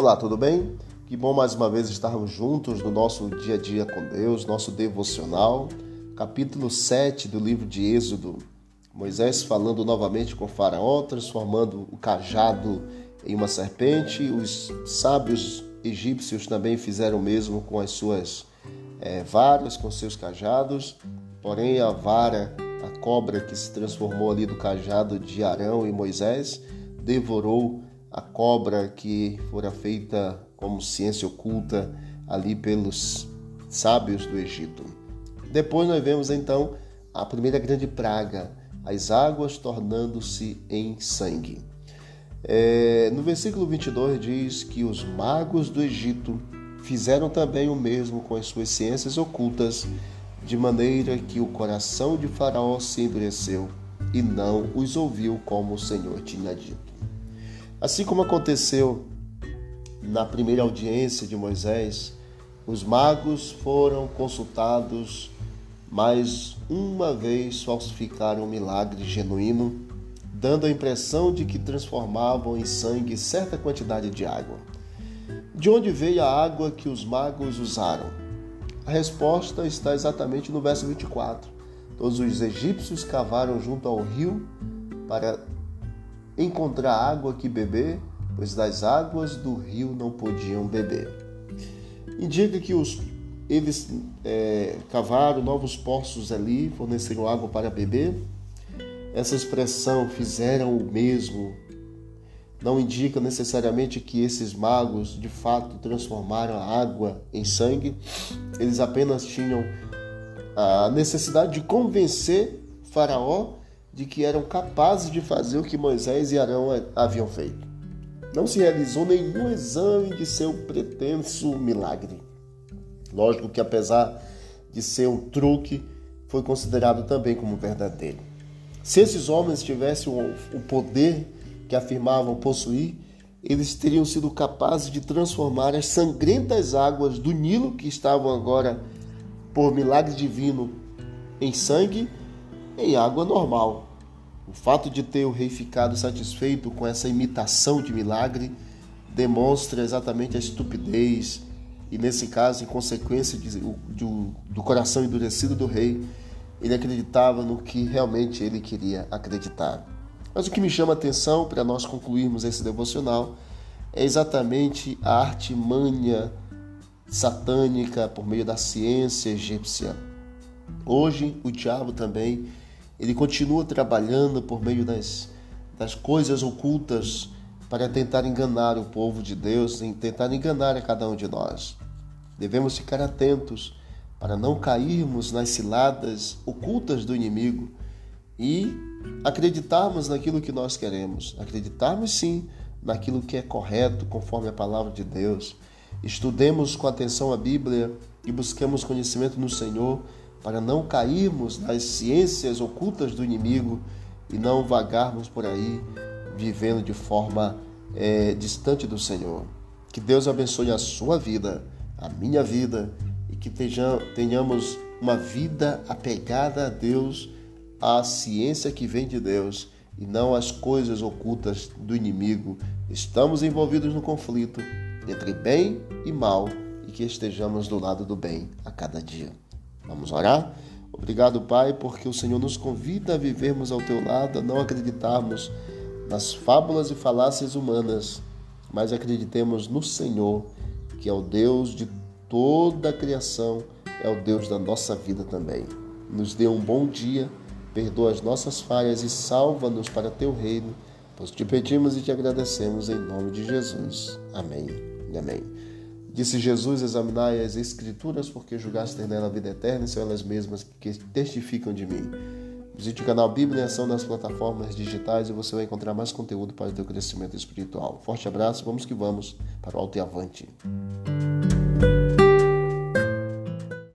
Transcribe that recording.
Olá, tudo bem? Que bom mais uma vez estarmos juntos no nosso dia a dia com Deus, nosso devocional, capítulo 7 do livro de Êxodo. Moisés falando novamente com Faraó, transformando o cajado em uma serpente. Os sábios egípcios também fizeram o mesmo com as suas é, varas, com seus cajados. Porém, a vara, a cobra que se transformou ali do cajado de Arão e Moisés, devorou a cobra que fora feita como ciência oculta ali pelos sábios do Egito. Depois nós vemos então a primeira grande praga, as águas tornando-se em sangue. É, no versículo 22 diz que os magos do Egito fizeram também o mesmo com as suas ciências ocultas, de maneira que o coração de Faraó se endureceu e não os ouviu como o Senhor tinha dito. Assim como aconteceu na primeira audiência de Moisés, os magos foram consultados, mas uma vez falsificaram um milagre genuíno, dando a impressão de que transformavam em sangue certa quantidade de água. De onde veio a água que os magos usaram? A resposta está exatamente no verso 24. Todos os egípcios cavaram junto ao rio para encontrar água que beber, pois das águas do rio não podiam beber. Indica que os, eles é, cavaram novos poços ali, forneceram água para beber. Essa expressão fizeram o mesmo não indica necessariamente que esses magos de fato transformaram a água em sangue. Eles apenas tinham a necessidade de convencer Faraó de que eram capazes de fazer o que Moisés e Arão haviam feito. Não se realizou nenhum exame de seu pretenso milagre. Lógico que, apesar de ser um truque, foi considerado também como verdadeiro. Se esses homens tivessem o poder que afirmavam possuir, eles teriam sido capazes de transformar as sangrentas águas do Nilo, que estavam agora, por milagre divino, em sangue, em água normal. O fato de ter o rei ficado satisfeito com essa imitação de milagre demonstra exatamente a estupidez e, nesse caso, em consequência de, de, do coração endurecido do rei, ele acreditava no que realmente ele queria acreditar. Mas o que me chama a atenção para nós concluirmos esse devocional é exatamente a artimanha satânica por meio da ciência egípcia. Hoje o diabo também ele continua trabalhando por meio das, das coisas ocultas para tentar enganar o povo de Deus, tentar enganar a cada um de nós. Devemos ficar atentos para não cairmos nas ciladas ocultas do inimigo e acreditarmos naquilo que nós queremos, acreditarmos sim naquilo que é correto conforme a palavra de Deus. Estudemos com atenção a Bíblia e busquemos conhecimento no Senhor para não cairmos nas ciências ocultas do inimigo e não vagarmos por aí vivendo de forma é, distante do Senhor. Que Deus abençoe a sua vida, a minha vida e que tenhamos uma vida apegada a Deus, à ciência que vem de Deus e não às coisas ocultas do inimigo. Estamos envolvidos no conflito entre bem e mal e que estejamos do lado do bem a cada dia. Vamos orar? Obrigado, Pai, porque o Senhor nos convida a vivermos ao teu lado, a não acreditarmos nas fábulas e falácias humanas, mas acreditemos no Senhor, que é o Deus de toda a criação, é o Deus da nossa vida também. Nos dê um bom dia, perdoa as nossas falhas e salva-nos para teu reino, pois te pedimos e te agradecemos em nome de Jesus. Amém e amém. Disse Jesus: Examinai as Escrituras, porque julgaste nela a vida eterna, e são elas mesmas que testificam de mim. Visite o canal Bíblia em Ação nas plataformas digitais e você vai encontrar mais conteúdo para o teu crescimento espiritual. Forte abraço, vamos que vamos para o alto e avante.